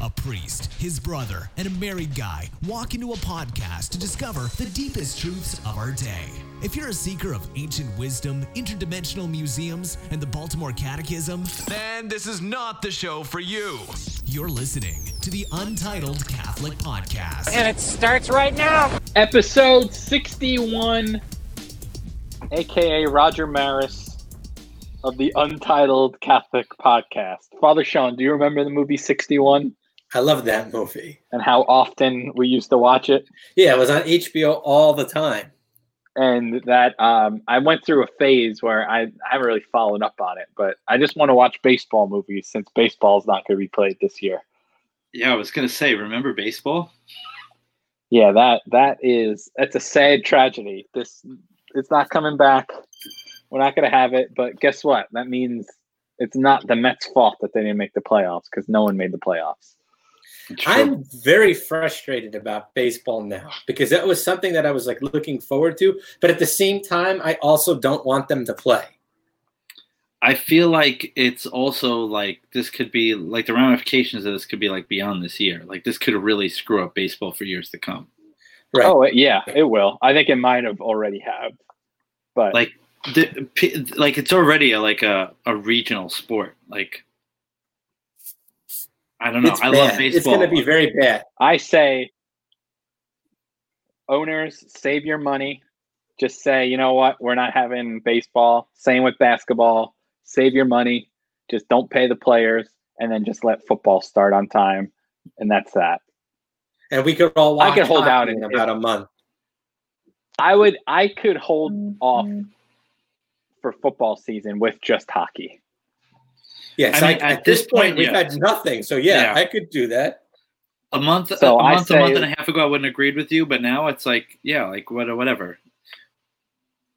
A priest, his brother, and a married guy walk into a podcast to discover the deepest truths of our day. If you're a seeker of ancient wisdom, interdimensional museums, and the Baltimore Catechism, then this is not the show for you. You're listening to the Untitled Catholic Podcast. And it starts right now. Episode 61, aka Roger Maris of the Untitled Catholic Podcast. Father Sean, do you remember the movie 61 I love that movie. and how often we used to watch it? Yeah, it was on HBO all the time. And that um, I went through a phase where I, I haven't really followed up on it, but I just want to watch baseball movies since baseball is not going to be played this year. Yeah, I was gonna say, remember baseball? Yeah, that that is that's a sad tragedy. This it's not coming back. We're not going to have it, but guess what? That means it's not the Mets' fault that they didn't make the playoffs because no one made the playoffs. I'm very frustrated about baseball now because that was something that I was like looking forward to, but at the same time, I also don't want them to play. I feel like it's also like this could be like the ramifications of this could be like beyond this year. Like this could really screw up baseball for years to come. Right. Oh yeah, it will. I think it might have already have, but Like the, like it's already a, like a, a regional sport. Like I don't know. It's I bad. love baseball. It's going to be very bad. I say, owners save your money. Just say, you know what, we're not having baseball. Same with basketball. Save your money. Just don't pay the players, and then just let football start on time, and that's that. And we could all I could hold out in about a month. I would. I could hold off mm-hmm. for football season with just hockey. Yes, I I at, at this this point, point, we've yeah. had nothing. So yeah, Yeah. I could do that. a month, So a I month, a month and a half ago, I wouldn't have agreed with you, but now it's like, yeah, like what, whatever.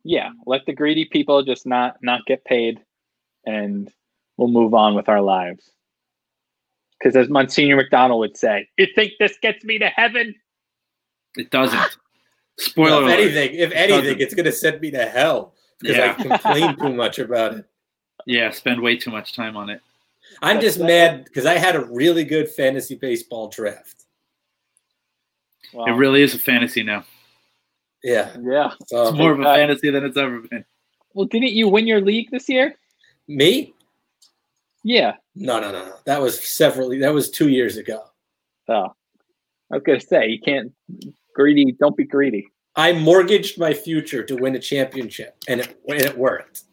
yeah let the greedy people just not not get paid and we'll move on with our lives because as monsignor mcdonald would say you think this gets me to heaven It doesn't. Spoiler Well, if alert. anything, if anything, doesn't. it's going to send me to hell because Yeah. I complain too much about it. Yeah, spend way too much time on it. I'm just mad because I had a really good fantasy baseball draft. well, It really is a fantasy now. Yeah, yeah so It's more of a uh, fantasy than it's ever been. well didn't you win your league this year me? yeah No, no, no, no. That was several. That was two years ago. oh i was gonna say you can't greedy don't be greedy I mortgaged my future to win a championship, and it and it worked.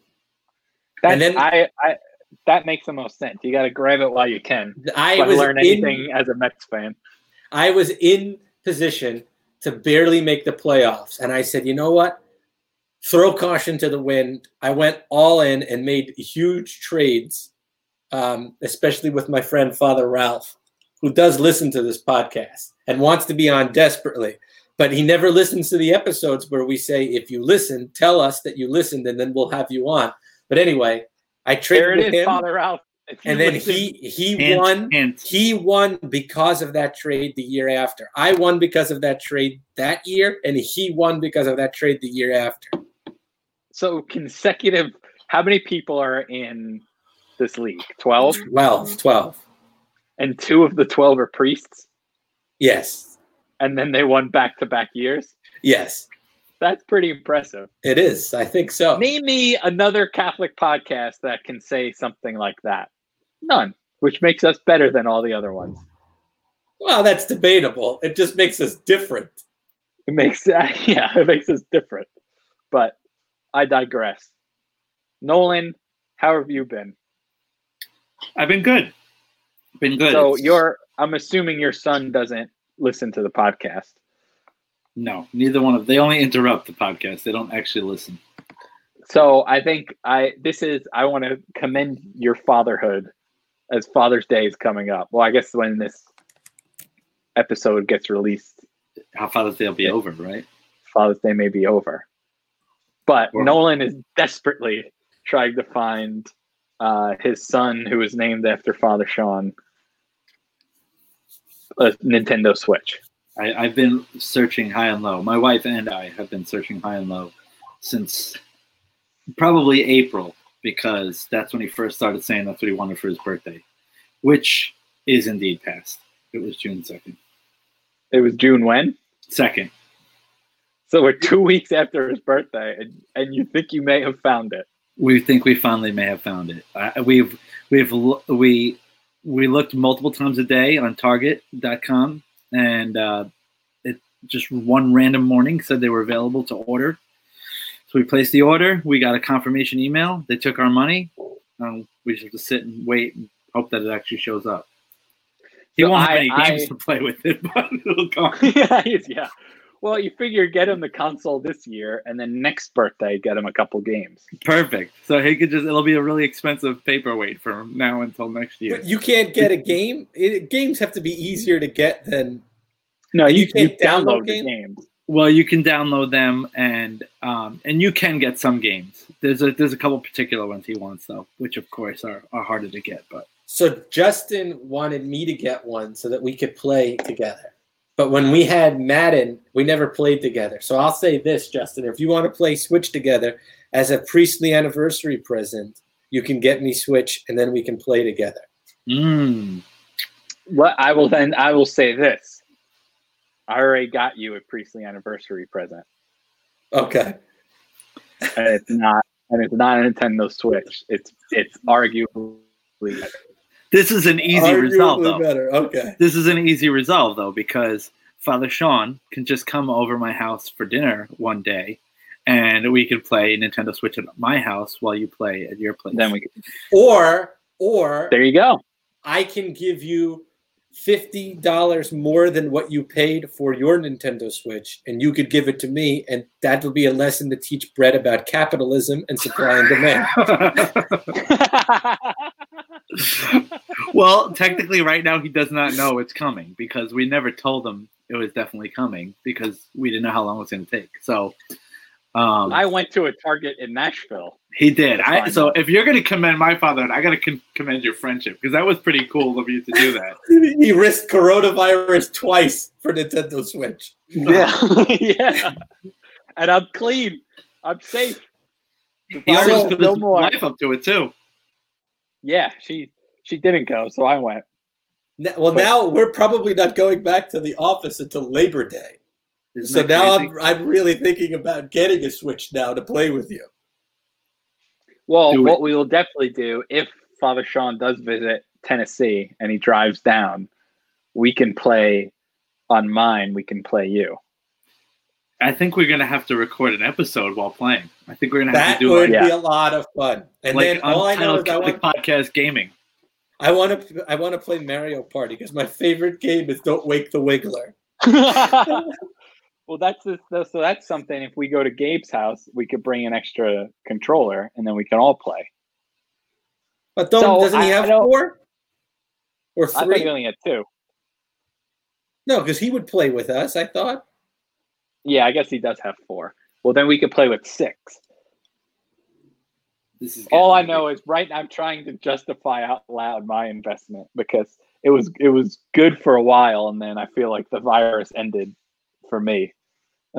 That, And then- I, I that makes the most sense you got to grab it while you can I was learn in, anything as a mets fan I was in position to barely make the playoffs, and I said, you know what? Throw caution to the wind. I went all in and made huge trades, um, especially with my friend Father Ralph, who does listen to this podcast and wants to be on desperately. But he never listens to the episodes where we say, if you listen, tell us that you listened, and then we'll have you on. But anyway, I there traded it with is him, father ralph and then listen- he he Hint, won hint. he won because of that trade the year after. I won because of that trade that year, and he won because of that trade the year after. So consecutive. How many people are in this league? Twelve, 12, 12. and two of the twelve are priests, Yes, and then they won back to back years. yes, That's pretty impressive. it is. I think so. Name me another Catholic podcast that can say something like that. None, which makes us better than all the other ones. Well, that's debatable. It just makes us different. It makes yeah, it makes us different. But I digress. Nolan, how have you been? I've been good. Been good. So It's- your I'm assuming your son doesn't listen to the podcast. No, neither one of they only interrupt the podcast. They don't actually listen. So I think I this is I want to commend your fatherhood as Father's Day is coming up. Well, I guess when this episode gets released, How Father's Day will be over, right? Father's Day may be over. But Well- Nolan is desperately trying to find uh, his son, who is named after Father Sean, a Nintendo Switch. I, I've been searching high and low. My wife and I have been searching high and low since probably April because that's when he first started saying that's what he wanted for his birthday, which is indeed past. It was June second. It was June when? Second. So we're two weeks after his birthday, and, and you think you may have found it. We think we finally may have found it. Uh, we've we've we we looked multiple times a day on Target.com, and uh, it just one random morning said they were available to order. So we placed the order. We got a confirmation email. They took our money. Um, we just have to sit and wait and hope that it actually shows up. He So won't have any games I- to play with it, but it'll come. yeah, yeah. Well, you figure get him the console this year, and then next birthday get him a couple games. Perfect. So he could just, it'll be a really expensive paperweight from now until next year. But you can't get a game. It, games have to be easier to get than. No, you, You you can't download download the games? games. Well, you can download them and um, and you can get some games. There's a there's a couple particular ones he wants though, which of course are, are harder to get. But So Justin wanted me to get one so that we could play together. But when we had Madden, we never played together. So I'll say this, Justin: if you want to play Switch together as a priestly anniversary present, you can get me Switch, and then we can play together. mm, What I will then I will say this. I already got you a priestly anniversary present, Okay. and it's not and it's not a Nintendo Switch. It's it's arguably this is an easy resolve Arguably though. Better. Okay. This is an easy resolve though because Father Sean can just come over my house for dinner one day, and we can play Nintendo Switch at my house while you play at your place. then we Or or there you go. I can give you fifty dollars more than what you paid for your Nintendo Switch, and you could give it to me, and that will be a lesson to teach Brett about capitalism and supply and demand. well, technically, right now he does not know it's coming because we never told him it was definitely coming because we didn't know how long it was going to take. So, um, I went to a Target in Nashville. he did. I, so, if you're going to commend my father, I got to con- commend your friendship because that was pretty cool of you to do that. he risked coronavirus twice for Nintendo Switch. Yeah, yeah. And I'm clean. I'm safe. The He virus almost put no his more. wife up to it too. Yeah, she she didn't go, so I went. N- Well, now we're probably not going back to the office until Labor Day. Isn't So now? I'm, I'm really thinking about getting a Switch now to play with you. Well, Do what it. we will definitely do if Father Sean does visit Tennessee and he drives down, we can play on mine. We can play you. I think we're going to have to record an episode while playing. I think we're going to have That to do would like, Yeah. be a lot of fun. And like then all I know is I Untitled want, podcast gaming. I want to I want to play Mario Party because my favorite game is Don't Wake the Wiggler. well, that's just, so that's something. If we go to Gabe's house, we could bring an extra controller, and then we can all play. But don't, So, doesn't he have I don't- four or I thought three? you only had two. No, because he would play with us. I thought. Yeah, I guess he does have four. Well, then we could play with six. This is All I know is right now I'm trying to justify out loud my investment because it was it was good for a while and then I feel like the virus ended for me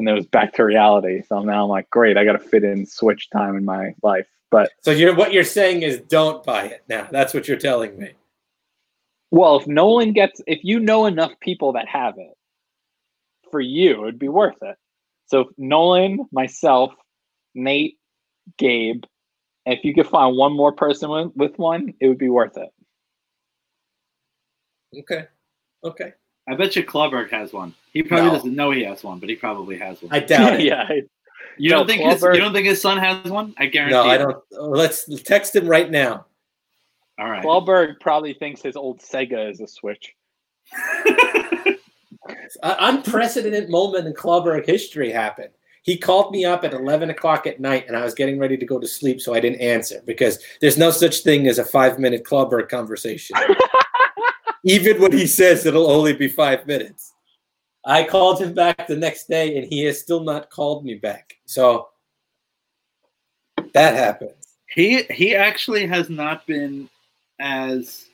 and then it was back to reality. So now I'm like, great, I got to fit in Switch time in my life. But So you're what you're saying is don't buy it now. That's what you're telling me. well, if Nolan gets, if you know enough people that have it, for you, it'd be worth it. So if Nolan, myself, Nate, Gabe, if you could find one more person with, with one, it would be worth it. Okay. Okay. I bet you Clawberg has one. He probably No. doesn't know he has one, but he probably has one. I doubt it. yeah, you no, don't think his, you don't think his son has one? I guarantee. No, I don't. oh, Let's text him right now. All right. Wahlberg probably thinks his old Sega is a Switch. An unprecedented moment in Clawberg history happened. He called me up at 11 o'clock at night, and I was getting ready to go to sleep, so I didn't answer because there's no such thing as a five minute Clawberg conversation. Even when he says it'll only be five minutes. I called him back the next day, and he has still not called me back. So that happened. he he actually has not been as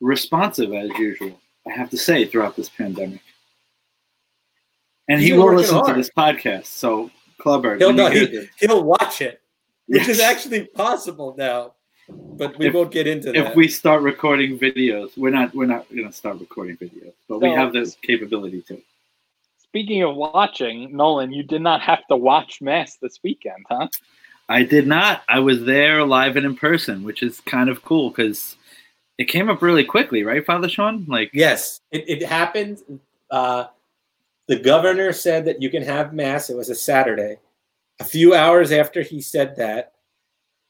responsive as usual. I have to say throughout this pandemic. And He's he will listen to this podcast. So Clubber, He'll, when you know, hear he, he'll watch it, which is actually possible now. But we If- won't get into that. If we start recording videos, we're not we're not gonna start recording videos, but we have the capability to. Speaking of watching, Nolan, you did not have to watch Mass this weekend, huh? I did not. I was there live and in person, which is kind of cool because it came up really quickly, right, Father Sean? Like, Yes, it, it happened. Uh, the governor said that you can have mass. It was a Saturday. A few hours after he said that,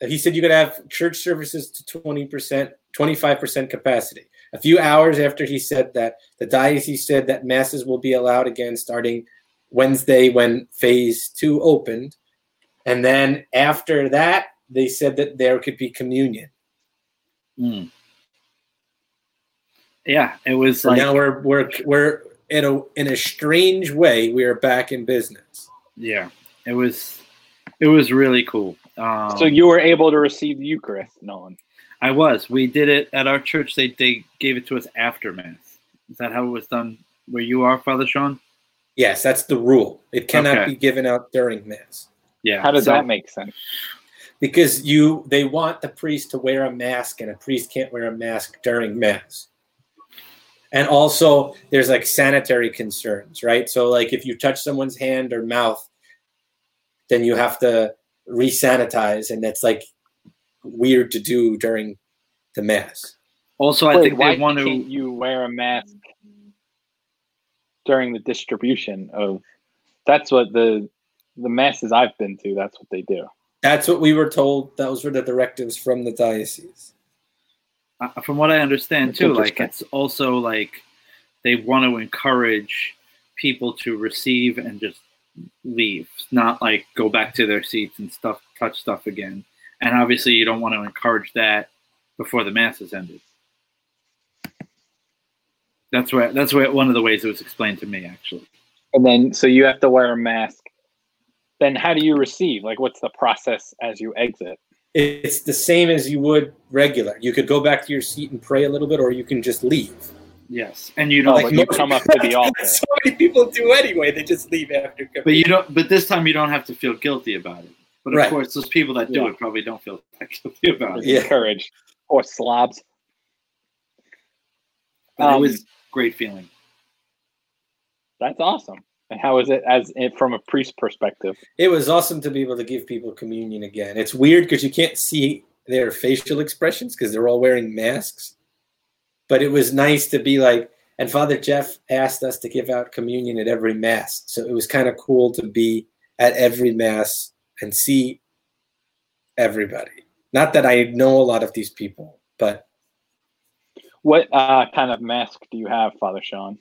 he said you could have church services to 20%, 25% capacity. A few hours after he said that, the diocese said that masses will be allowed again starting Wednesday when phase two opened. And then after that, they said that there could be communion. mm. yeah, it was like, now we're we're we're in a in a strange way we are back in business. yeah, it was, it was really cool. Um, so you were able to receive the Eucharist, Nolan. I was. We did it at our church. They they gave it to us after mass. Is that how it was done? Where you are, Father Sean? Yes, that's the rule. It cannot Okay. be given out during mass Yeah. How does so- that make sense? because you they want the priest to wear a mask and a priest can't wear a mask during mass. And also there's like sanitary concerns, right? So like if you touch someone's hand or mouth then you have to resanitize and that's like weird to do during the mass. Also, I think why they want to. can't you wear a mask during the distribution of? That's what the the masses I've been to. That's what they do. That's what we were told. Those were the directives from the diocese. uh, from what I understand That's too, like it's also like they want to encourage people to receive and just leave, not like go back to their seats and stuff, touch stuff again. And obviously, you don't want to encourage that before the mass has ended. That's where that's where one of the ways it was explained to me actually. And then, so you have to wear a mask. Then, how do you receive? Like, what's the process as you exit? It's the same as you would regular. You could go back to your seat and pray a little bit, or you can just leave. Yes, and you don't. Oh, but you come up to the altar. so many people do anyway. They just leave after. but you don't. But this time you don't have to feel guilty about it. But of Right. course, those people that do Yeah. it probably don't feel guilty about it. Yeah. Encourage or slobs. But it Um, was great feeling. That's awesome. And how is it as it, from a priest perspective? It was awesome to be able to give people communion again. It's weird because you can't see their facial expressions because they're all wearing masks. But it was nice to be like, and Father Jeff asked us to give out communion at every mass. So it was kind of cool to be at every mass and see everybody. Not that I know a lot of these people, but What uh, kind of mask do you have, Father Sean?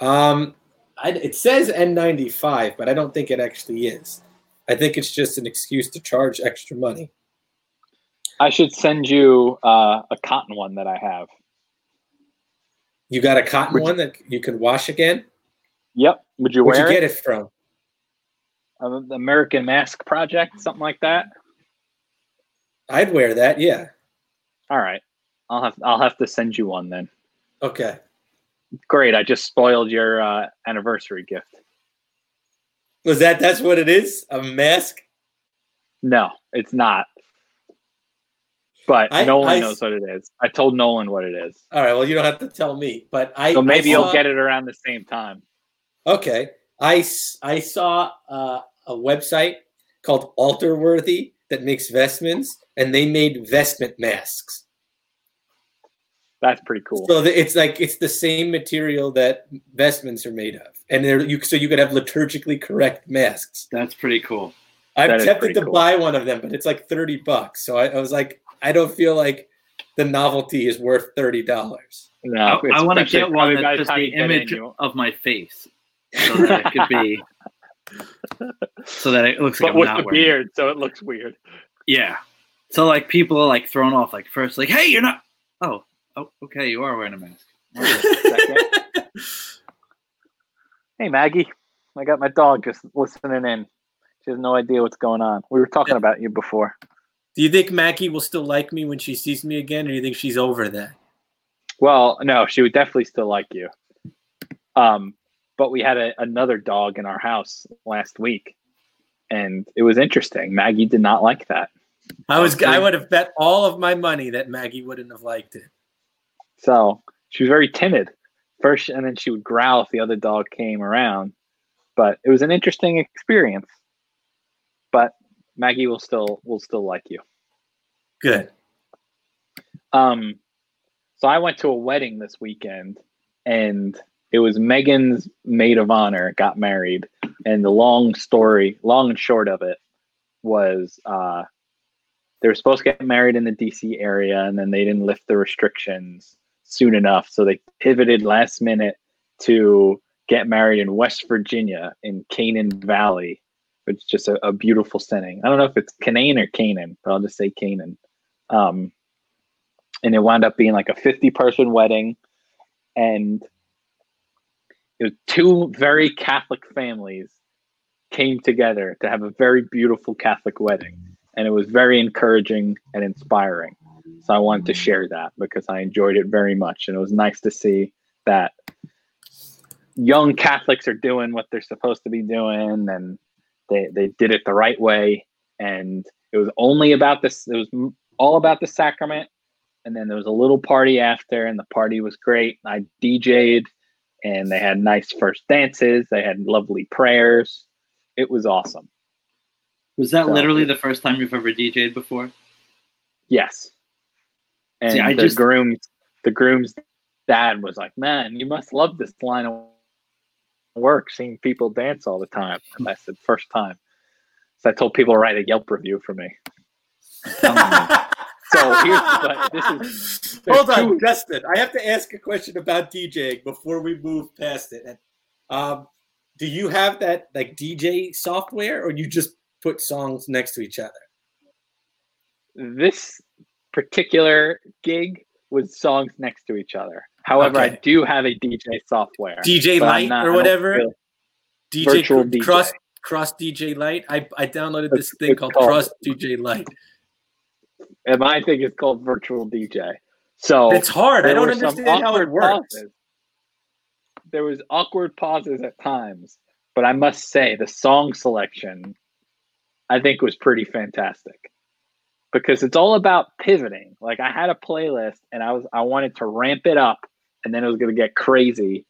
um, I, it says N95, but I don't think it actually is. I think it's just an excuse to charge extra money. I should send you uh, a cotton one that I have. You got a cotton Would you- one that you can wash again? Yep. Would you Where'd wear you get it? it from? Uh, the American Mask Project, something like that. I'd wear that. Yeah. All right. I'll have I'll have to send you one then. Okay. Great. I just spoiled your uh, anniversary gift. Was that that's what it is? A mask? No, it's not. But I- Nolan I- knows what it is. I told Nolan what it is. All right. Well, you don't have to tell me, but I. So maybe I you'll get it around the same time. Okay. I, I saw uh, a website called Altarworthy that makes vestments, and they made vestment masks. That's pretty cool. So the, it's like it's the same material that vestments are made of, and they're you so you could have liturgically correct masks. That's pretty cool. I'm That is tempted to cool. buy one of them, but it's like thirty bucks. So I, I was like, I don't feel like the novelty is worth thirty dollars. no, I, it's want to get one probably that's just the you get in, image of my face, so that it could be, so that it looks like but I'm with not the wearing. it. beard, so it looks weird. Yeah. So like people are like thrown off. Like first, like, hey, you're not. Oh, oh, okay, you are wearing a mask. Hey Maggie, I got my dog just listening in. She has no idea what's going on. We were talking about you before. Do you think Mackie will still like me when she sees me again, or do you think she's over that? Well, no, she would definitely still like you. Um, but we had a, another dog in our house last week, and it was interesting. Maggie did not like that. I was I would have bet all of my money that Maggie wouldn't have liked it. So she was very timid first, and then she would growl if the other dog came around. But it was an interesting experience. But Maggie will still will still like you. Good. Um, so I went to a wedding this weekend, and it was Megan's maid of honor got married, and the long story, long and short of it, was uh, they were supposed to get married in the DC area, and then they didn't lift the restrictions soon enough, so they pivoted last minute to get married in West Virginia in Canaan Valley, is just a, a beautiful setting. I don't know if it's Canaan or Canaan, but I'll just say Canaan. Um, and it wound up being like a 50 person wedding. And it was two very catholic families came together to have a very beautiful catholic wedding. And it was very encouraging and inspiring. So i wanted to share that because i enjoyed it very much. And it was nice to see that young catholics are doing what they're supposed to be doing. And they, they did it the right way. And it was only about this it was all about the sacrament. And then there was a little party after and the party was great. I dj'd and they had nice first dances. They had lovely prayers. It was awesome. Was that So- literally the first time you've ever DJ'd before? yes. And See, I the just- groom's the groom's dad was like man you must love this line of work seeing people dance all the time and i said first time so i told people to write a yelp review for me so here's but this is Hold on, two- Justin. I have to ask a question about DJing before we move past it. And, Um, do you have that like DJ software, or you just put songs next to each other? this particular gig was songs next to each other. However, I do have a DJ software. DJ Lite not- or whatever. DJ Virtual cr- DJ. Cross Cross DJ Lite. I, I downloaded this It's- thing it's called, called- Cross DJ Lite. And my thing is called virtual DJ. So It's hard. I don't understand how it works. pauses. There was awkward pauses at times, but I must say the song selection I think was pretty fantastic. Because it's all about pivoting. Like I had a playlist and I was I wanted to ramp it up and then it was going to get crazy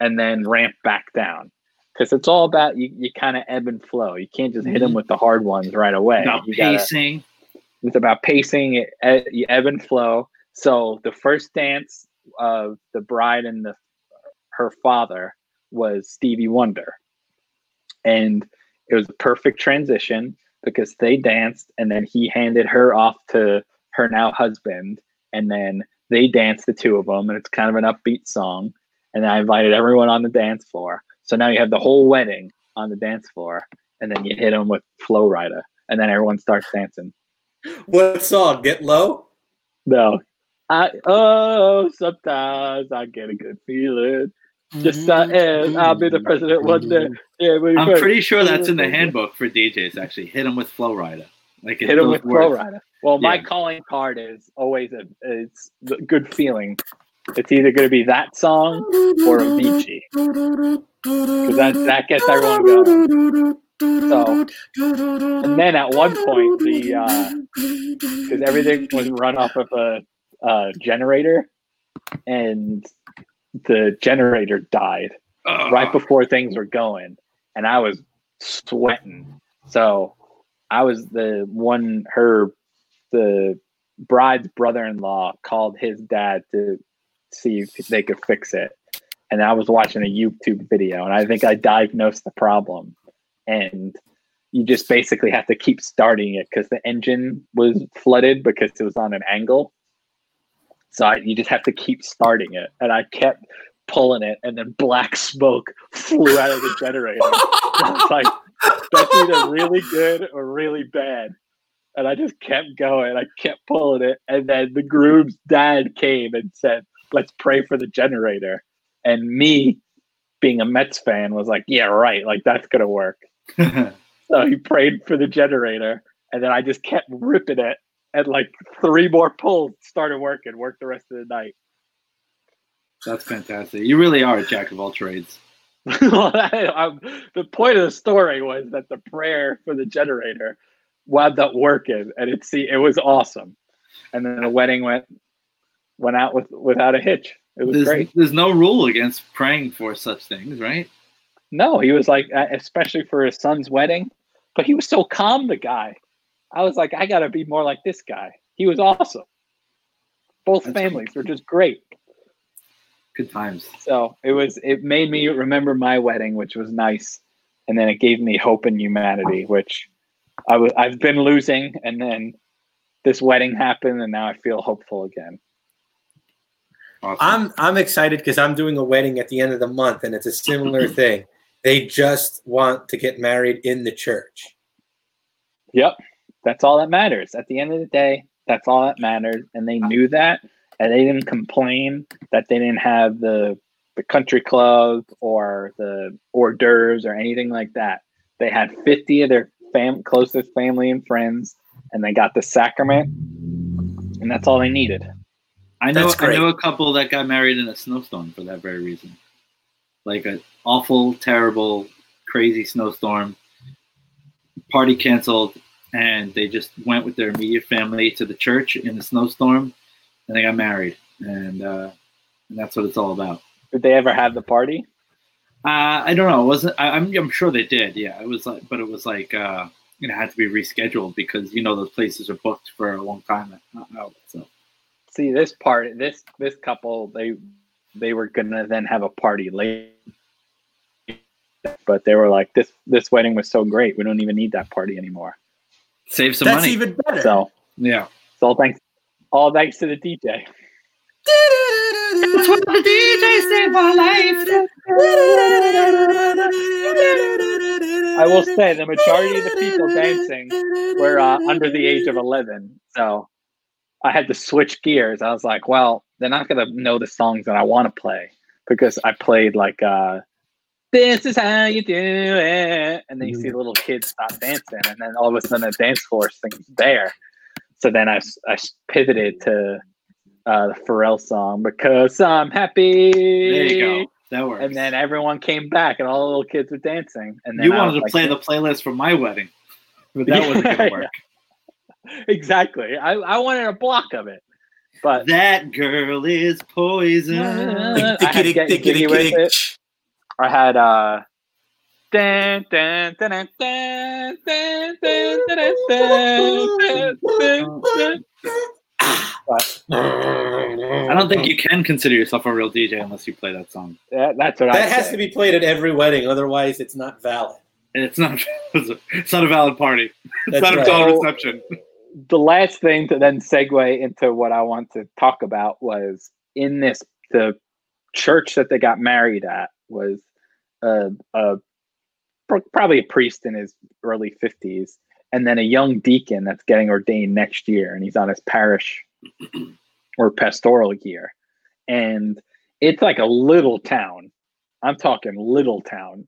and then ramp back down. Cuz it's all about you you kind of ebb and flow. You can't just hit them Mhm. with the hard ones right away. About You gotta- pacing. it's about pacing it, you ebb and flow so the first dance of the bride and the her father was stevie wonder and it was a perfect transition because they danced and then he handed her off to her now husband and then they danced the two of them and it's kind of an upbeat song and i invited everyone on the dance floor so now you have the whole wedding on the dance floor and then you hit them with Flo Rida and then everyone starts dancing What song? Get low. no. I oh sometimes I get a good feeling. Just mm-hmm. I am. I'll be the president one day. Yeah, I'm first. pretty sure that's in the mm-hmm. handbook for DJs. Actually, hit them with Flo Rida. Like hit him with Flow. Rider. Well, my calling card is always a it's the good feeling. It's either going to be that song or a Avicii because that that gets everyone going. So, and then at one point the because everything was run off of a, uh generator, and the generator died. Ugh. right before things were going and I was sweating. So I was the one her the bride's brother-in-law called his dad to see if they could fix it. And I was watching a YouTube video and I think I diagnosed the problem. And you just basically have to keep starting it because the engine was flooded because it was on an angle. So I, you just have to keep starting it. And I kept pulling it, and then black smoke flew out of the generator. I was like, that's either really good or really bad. And I just kept going. I kept pulling it. And then the groom's dad came and said, let's pray for the generator. And me, being a Mets fan, was like, yeah, right. Like, that's going to work. So he prayed for the generator. And then I just kept ripping it. And like three more pulls started working, worked the rest of the night. That's fantastic. You really are a jack of all trades. well, I, the point of the story was that the prayer for the generator wound up working, and it see it was awesome. And then the wedding went went out with without a hitch. It was There's, great. there's no rule against praying for such things, right? No, he was like, uh, especially for his son's wedding, but he was so calm. The guy, I was like, I gotta be more like this guy. He was awesome. Both That's families were just great. Good times. So it was. It made me remember my wedding, which was nice, and then it gave me hope in humanity, which I was. I've been losing, and then this wedding happened, and now I feel hopeful again. Awesome. I'm I'm excited because I'm doing a wedding at the end of the month, and it's a similar thing. They just want to get married in the church. Yep. That's all that matters. At the end of the day, that's all that matters. And they knew that and they didn't complain that they didn't have the the country club or the hors d'oeuvres or anything like that. They had 50 of their fam- closest family and friends and they got the sacrament and that's all they needed. I know I know a couple that got married in a snowstorm for that very reason. Like an awful, terrible, crazy snowstorm. Party canceled, and they just went with their immediate family to the church in the snowstorm, and they got married, and uh, and that's what it's all about. Did they ever have the party? Uh, I don't know. It wasn't I, I'm I'm sure they did. Yeah, it was like, but it was like uh, it had to be rescheduled because you know those places are booked for a long time out. So See this part this this couple they they were gonna then have a party late but they were like this this wedding was so great we don't even need that party anymore save some money That's money. even better. so yeah. it's all thanks all thanks to the dj That's what the DJ saved my life. i will say the majority of the people dancing were uh, under the age of 11 so i had to switch gears. I was like well they're not going to know the songs that i want to play because i played like uh this is how you do it and then you see the little kids stop dancing and then all of a sudden the dance floor thing's there so then I, I pivoted to uh, the pharrell song because i'm happy There you go. That works. and then everyone came back and all the little kids were dancing and then you wanted to like, play the playlist for my wedding, but that wasn't going to work. exactly I, I wanted a block of it but That girl is poison. I had to get jiggy with it. I had uh I don't think you can consider yourself a real DJ unless you play that song. Yeah, that's what that I has to be played at every wedding, otherwise it's not valid. And it's not. It's not a valid party. It's that's not right. a valid reception. The last thing to then segue into what I want to talk about was in this the church that they got married at was a, a probably a priest in his early 50s and then a young deacon that's getting ordained next year and he's on his parish or pastoral year and it's like a little town i'm talking little town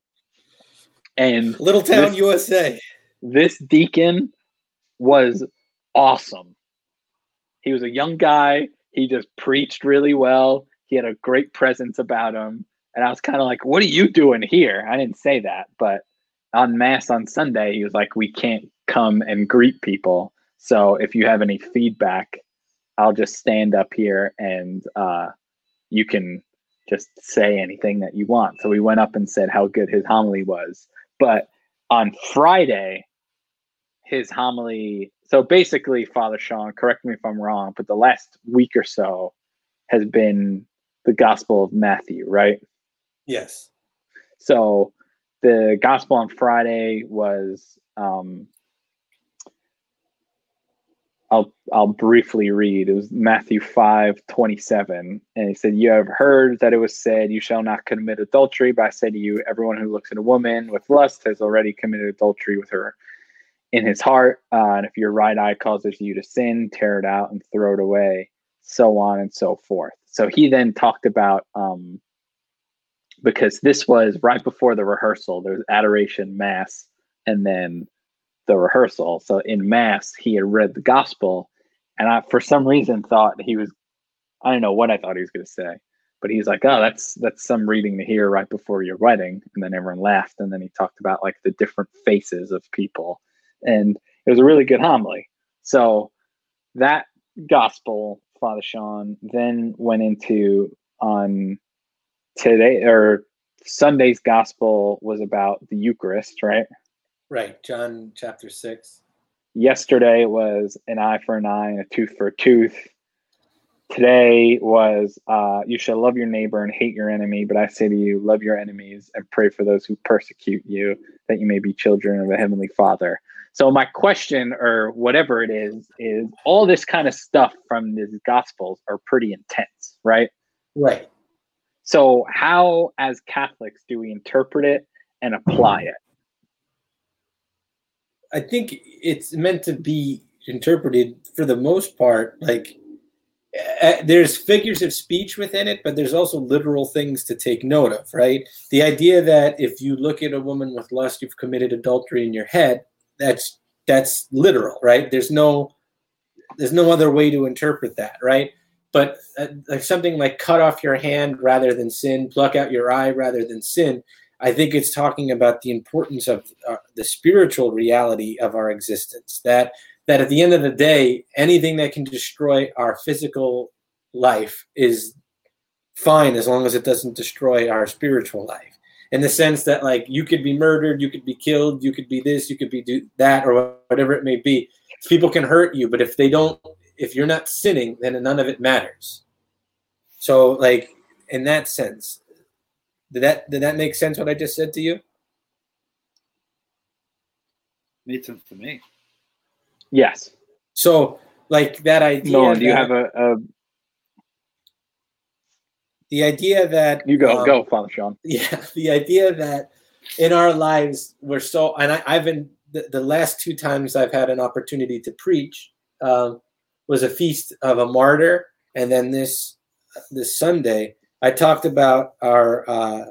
and Little Town, This- USA. this deacon was awesome. He was a young guy. He just preached really well. He had a great presence about him. And I was kind of like, what are you doing here? I didn't say that, but on Mass on Sunday, he was like, we can't come and greet people. So if you have any feedback, I'll just stand up here and uh, you can just say anything that you want. So we went up and said how good his homily was. But on Friday, his homily. So basically, Father Sean, correct me if I'm wrong, but the last week or so has been the Gospel of Matthew, right? Yes. So the Gospel on Friday was. Um, I'll I'll briefly read. It was Matthew five twenty seven, and he said, "You have heard that it was said, You shall not commit adultery. But I say to you, everyone who looks at a woman with lust has already committed adultery with her in his heart. Uh, and if your right eye causes you to sin, tear it out and throw it away, so on and so forth. So he then talked about um, because this was right before the rehearsal. There was adoration, mass, and then the rehearsal. So in mass, he had read the gospel, and I, for some reason, thought he was. I don't know what I thought he was going to say, but he's like, "Oh, that's that's some reading to hear right before your wedding," and then everyone laughed, and then he talked about like the different faces of people, and It was a really good homily. So that gospel, Father Sean, then went into on today or Sunday's gospel was about the Eucharist, right? Right. John chapter six. Yesterday was an eye for an eye and a tooth for a tooth. Today was uh, you shall love your neighbor and hate your enemy, but I say to you, love your enemies and pray for those who persecute you, that you may be children of a heavenly Father. So my question, or whatever it is, is all this kind of stuff from these gospels are pretty intense, right? Right. So how, as Catholics, do we interpret it and apply it? I think it's meant to be interpreted for the most part like uh, there's figures of speech within it, but there's also literal things to take note of, right? The idea that if you look at a woman with lust, you've committed adultery in your head, that's that's literal, right? There's no there's no other way to interpret that, right? But uh, like something like cut off your hand rather than sin, pluck out your eye rather than sin. I think it's talking about the importance of uh, the spiritual reality of our existence. That that at the end of the day, anything that can destroy our physical life is fine as long as it doesn't destroy our spiritual life. In the sense that, like, you could be murdered, you could be killed, you could be this, you could be do that, or whatever it may be. People can hurt you, but if they don't, if you're not sinning, then none of it matters. So, like, in that sense, did that did that make sense? What I just said to you? Made sense to me. Yes. So, like that idea. Nolan, do you that- have a, a the idea that you go um, go, Father Sean? yeah the idea that in our lives we're so and I, i've been the, the last two times i've had an opportunity to preach um, was a feast of a martyr. And then this this sunday i talked about our uh,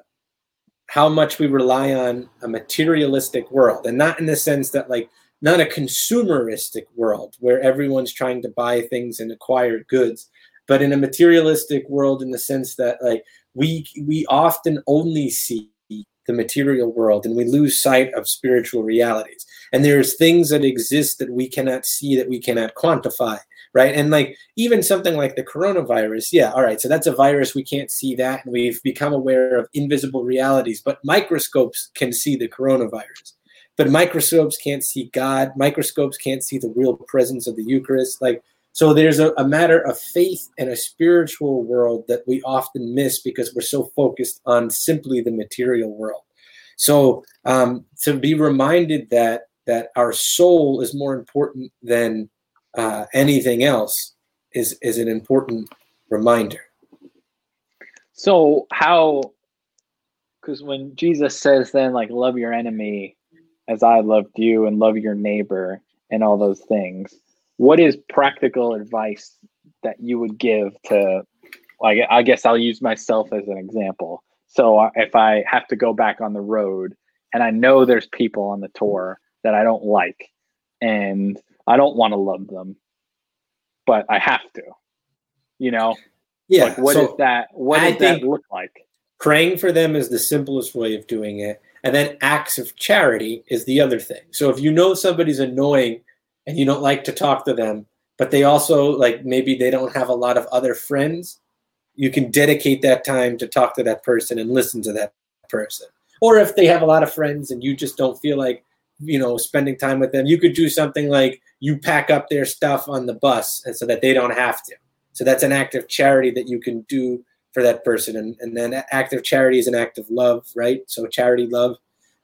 how much we rely on a materialistic world and not in the sense that like not a consumeristic world where everyone's trying to buy things and acquire goods but in a materialistic world in the sense that like we we often only see the material world and we lose sight of spiritual realities. And there's things that exist that we cannot see that we cannot quantify right and like even something like the coronavirus yeah all right so that's a virus we can't see that and we've become aware of invisible realities but microscopes can see the coronavirus but microscopes can't see god microscopes can't see the real presence of the eucharist like so there's a, a matter of faith and a spiritual world that we often miss because we're so focused on simply the material world. So um, to be reminded that that our soul is more important than uh, anything else is is an important reminder. So how? Because when Jesus says, then like love your enemy as I loved you, and love your neighbor, and all those things. What is practical advice that you would give to? Like, I guess I'll use myself as an example. So if I have to go back on the road, and I know there's people on the tour that I don't like, and I don't want to love them, but I have to. You know, Yeah. like what so is that? What I does that look like? praying for them is the simplest way of doing it. And then acts of charity is the other thing. So if you know somebody's annoying and you don't like to talk to them, but they also like maybe they don't have a lot of other friends, you can dedicate that time to talk to that person and listen to that person. Or if they have a lot of friends and you just don't feel like, you know, spending time with them, you could do something like you pack up their stuff on the bus and so that they don't have to. So that's an act of charity that you can do for that person. And, and then act of charity is an act of love, right? So charity, love.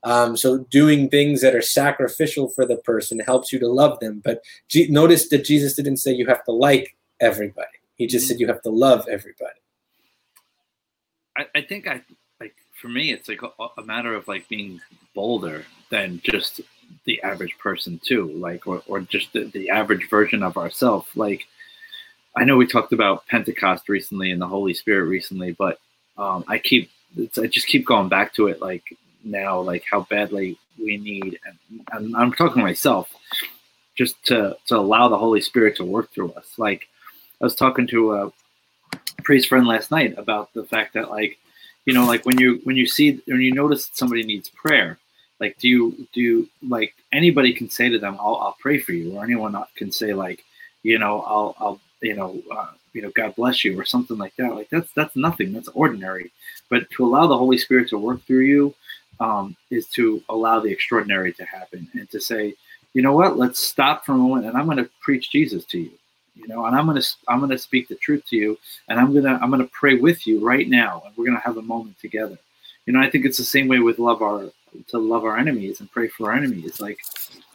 Um, so doing things that are sacrificial for the person helps you to love them. But G- notice that Jesus didn't say you have to like everybody. He just said you have to love everybody. I, I think I like for me it's like a, a matter of like being bolder than just the average person too like or, or just the, the average version of ourselves like i know we talked about pentecost recently and the holy spirit recently but um, i keep i just keep going back to it like now like how badly we need and, and i'm talking myself just to to allow the holy spirit to work through us. Like i was talking to a priest friend last night about the fact that like you know like when you when you see when you notice somebody needs prayer Like, do you do you, like anybody can say to them, "I'll I'll pray for you," or anyone can say like, you know, I'll I'll you know. Uh, you know, God bless you, or something like that. Like that's that's nothing. That's ordinary. But to allow the Holy Spirit to work through you um, is to allow the extraordinary to happen, and to say, you know what? Let's stop for a moment, and I'm going to preach Jesus to you. You know, and I'm going to I'm going to speak the truth to you, and I'm gonna I'm going to pray with you right now, and we're going to have a moment together. You know, I think it's the same way with love our to love our enemies and pray for our enemies. Like,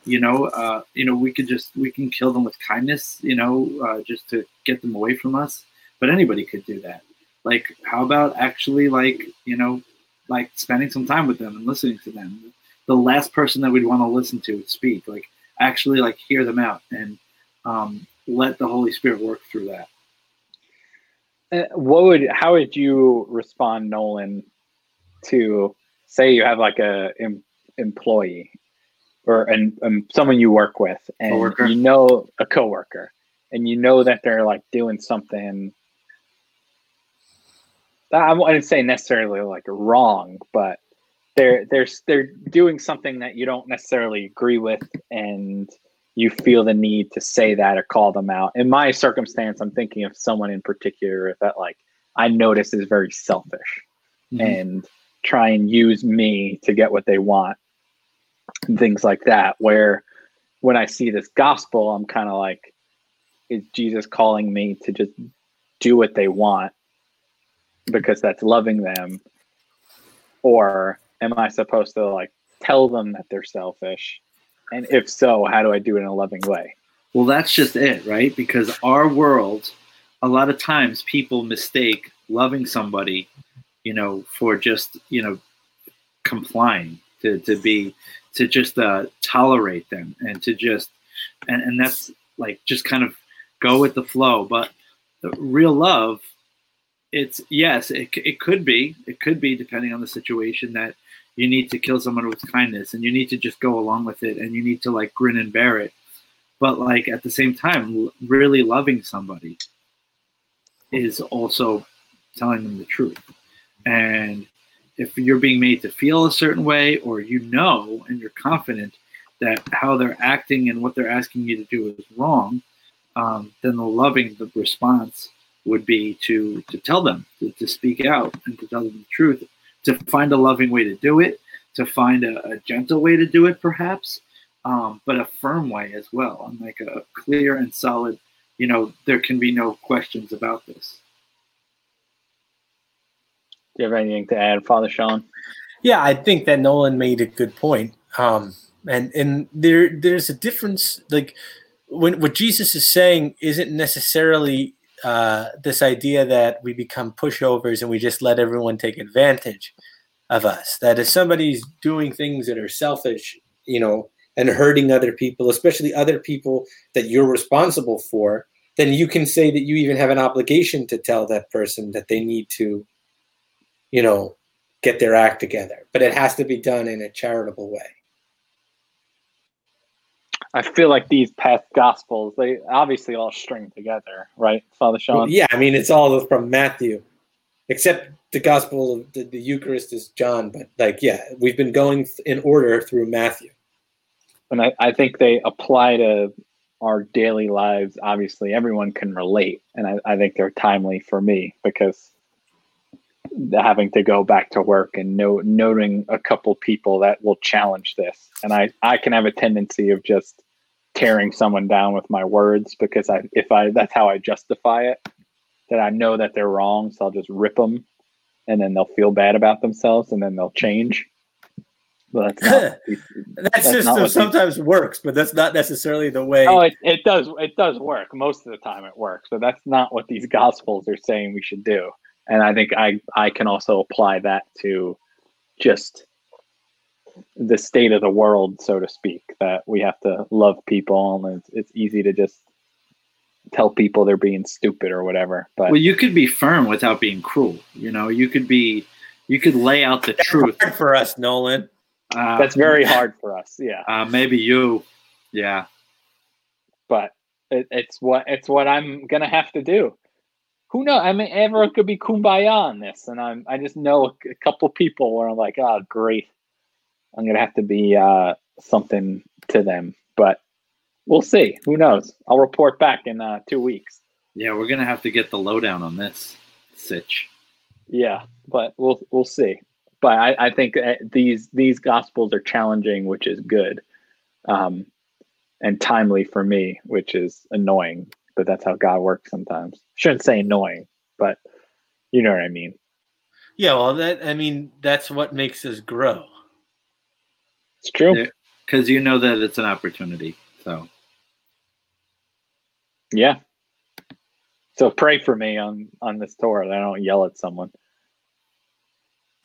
you know, uh, you know, we could just we can kill them with kindness. You know, uh, just to get them away from us. But anybody could do that. Like, how about actually, like, you know, like spending some time with them and listening to them. The last person that we'd want to listen to speak, like actually like hear them out and um, let the Holy Spirit work through that. Uh, what would how would you respond, Nolan, to say you have like a em, employee or an, um, someone you work with, and Coworker. you know a coworker, and you know that they're like doing something. I wouldn't say necessarily like wrong, but they're they're they're doing something that you don't necessarily agree with, and you feel the need to say that or call them out. In my circumstance, I'm thinking of someone in particular that like I notice is very selfish Mhm. and try and use me to get what they want and things like that where when i see this gospel i'm kind of like is jesus calling me to just do what they want because that's loving them? Or am i supposed to like tell them that they're selfish? And if so how do i do it in a loving way? Well, that's just it, right? Because our world, a lot of times people mistake loving somebody, you know, for just, you know, complying, to, to be, to just uh, tolerate them and to just, and, and that's like just kind of go with the flow. But the real love, it's, yes, it, it could be, it could be depending on the situation that you need to kill someone with kindness and you need to just go along with it and you need to like grin and bear it but like at the same time really loving somebody is also telling them the truth and if you're being made to feel a certain way or you know and you're confident that how they're acting and what they're asking you to do is wrong um, then the loving the response would be to to tell them to, to speak out and to tell them the truth to find a loving way to do it to find a, a gentle way to do it perhaps um, but a firm way as well, and like a clear and solid. You know, there can be no questions about this. Do you have anything to add father sean Yeah, I think that Nolan made a good point. Um, and and there there's a difference. Like when what Jesus is saying isn't necessarily uh, this idea that we become pushovers and we just let everyone take advantage of us. That if somebody's doing things that are selfish, you know, and hurting other people, especially other people that you're responsible for, then you can say that you even have an obligation to tell that person that they need to, you know, get their act together. But it has to be done in a charitable way. i feel like these past gospels they obviously all string together right father sean yeah, I mean, it's all from Matthew, except the Gospel of the, the Eucharist is John. But like, yeah, we've been going in order through Matthew. and I, I think they apply to our daily lives obviously everyone can relate and I, I think they're timely for me because having to go back to work and know, noting a couple people that will challenge this and I, I can have a tendency of just tearing someone down with my words because I if I that's how I justify it that I know that they're wrong so I'll just rip them and then they'll feel bad about themselves and then they'll change but that's not That That's system not what they- sometimes works, but that's not necessarily the way. Oh, it, it does. It does work. Most of the time, it works. But that's not what these gospels are saying we should do. And I think I I can also apply that to just the state of the world, so to speak. That we have to love people, and it's, it's easy to just tell people they're being stupid or whatever. But Well, you could be firm without being cruel. You know, you could be, you could lay out the truth. hard for us, Nolan. Uh, that's very hard for us. Yeah. Uh, maybe you, yeah. but it, it's what it's what I'm gonna have to do. Who knows? I mean, everyone could be kumbaya on this, and I'm I just know a, a couple people where I'm like, oh, great. I'm gonna have to be uh, something to them, but we'll see. Who knows? I'll report back in uh, two weeks. Yeah, we're gonna have to get the lowdown on this, Sitch. Yeah, but we'll we'll see. But I, I think uh, these these gospels are challenging, which is good, um, and timely for me, which is annoying. But that's how God works sometimes. Shouldn't say annoying, but you know what I mean. Yeah, well, that I mean, that's what makes us grow. It's true. Because you know that it's an opportunity. So Yeah. So pray for me on on this tour that I don't yell at someone.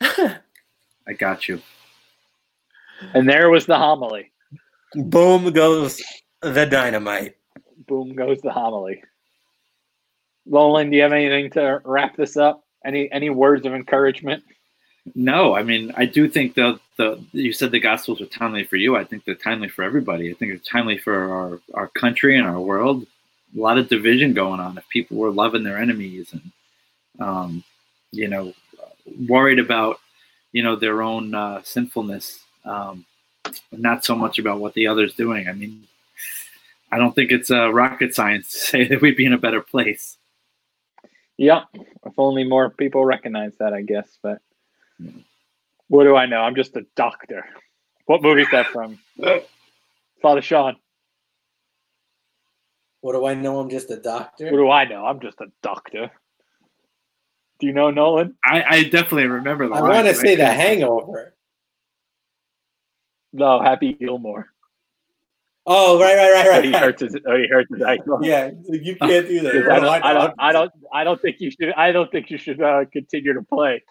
I got you. And there was the homily. Boom goes the dynamite. Boom goes the homily. Nolan, do you have anything to wrap this up? Any any words of encouragement? No, I mean I do think the the you said the gospels are timely for you. I think they're timely for everybody. I think it's timely for our our country and our world. A lot of division going on. If people were loving their enemies and um, you know worried about you know their own uh, sinfulness, um, not so much about what the other's doing. I mean, I don't think it's uh, rocket science to say that we'd be in a better place. Yeah, If only more people recognize that, I guess. But what do I know? I'm just a doctor. What movie is that from? Father Sean. What do I know? I'm just a doctor. What do I know? I'm just a doctor. Do you know Nolan? I, I definitely remember the I want to say the Hangover. No, Happy Gilmore. Oh, right, right, right, Oh, right. he hurts his. Oh, he hurts his ankle. Yeah, you can't do that. I don't, I don't, I don't, I don't think you should. I don't think you should uh, continue to play.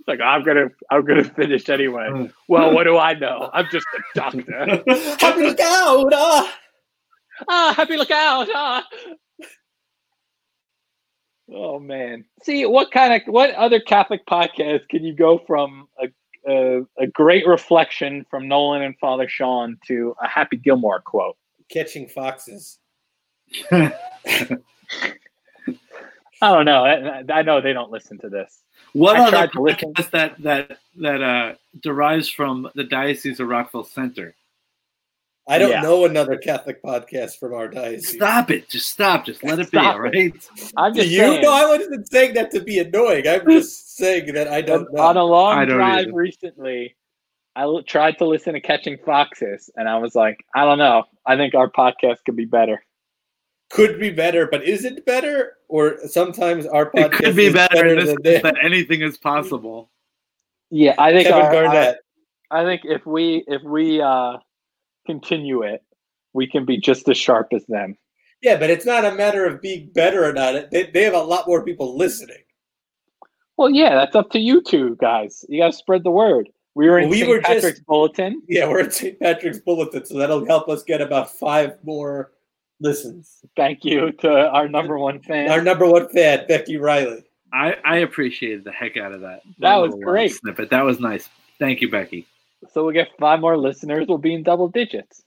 It's like I'm gonna, I'm gonna finish anyway. Well, what do I know? I'm just a doctor. Happy look out! Ah! ah, happy look out! Ah. Oh man! See what kind of what other Catholic podcast can you go from a a, a great reflection from Nolan and Father Sean to a Happy Gilmore quote? Catching foxes. I don't know. I, I know they don't listen to this. What I other tried to listen. podcast that that that uh, derives from the Diocese of Rockville Centre? I don't Yeah. know another Catholic podcast from our diocese. Stop it! Just stop! Just let it be. Stop All it. right. I'm just you saying. know I wasn't saying that to be annoying. I'm just saying that I don't on know. a long I drive either. recently, I l- tried to listen to Catching Foxes, and I was like, I don't know. I think our podcast could be better. Could be better, but is it better? Or sometimes our podcast It could be is better, in than sense that anything is possible. Yeah, I think Kevin our- Garnett. I, I think if we if we uh, continue it, we can be just as sharp as them. Yeah, but it's not a matter of being better or not. They, they have a lot more people listening. Well, yeah, that's up to you two guys. You got to spread the word. We were in We St. were just- Patrick's bulletin. Yeah, we're in St. Patrick's Bulletin, so that'll help us get about five more listens. Thank you to our number one fan. Our number one fan, Becky Riley. I, I appreciated the heck out of that. That was uh, great. snippet. That was nice. Thank you, Becky. So we'll get five more listeners. We'll be in double digits.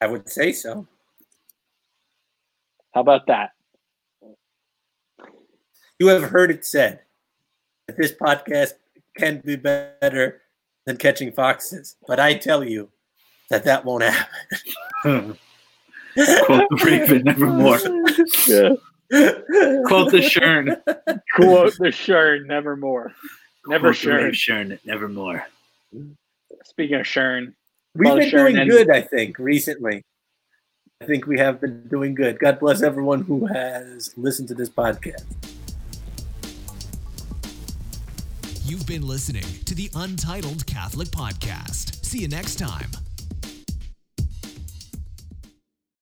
I would say so. How about that? You have heard it said that this podcast can be better than catching foxes, but I tell you that that won't happen. Quote the Raven, nevermore. Yeah. Quote the Shern. Quote the Shern, nevermore. Never Quote the Raven Shern. Shern, nevermore. Speaking of Shern, We've been sure, doing and- good, I think, recently. I think we have been doing good. God bless everyone who has listened to this podcast. You've been listening to the Untitled Catholic Podcast. See you next time.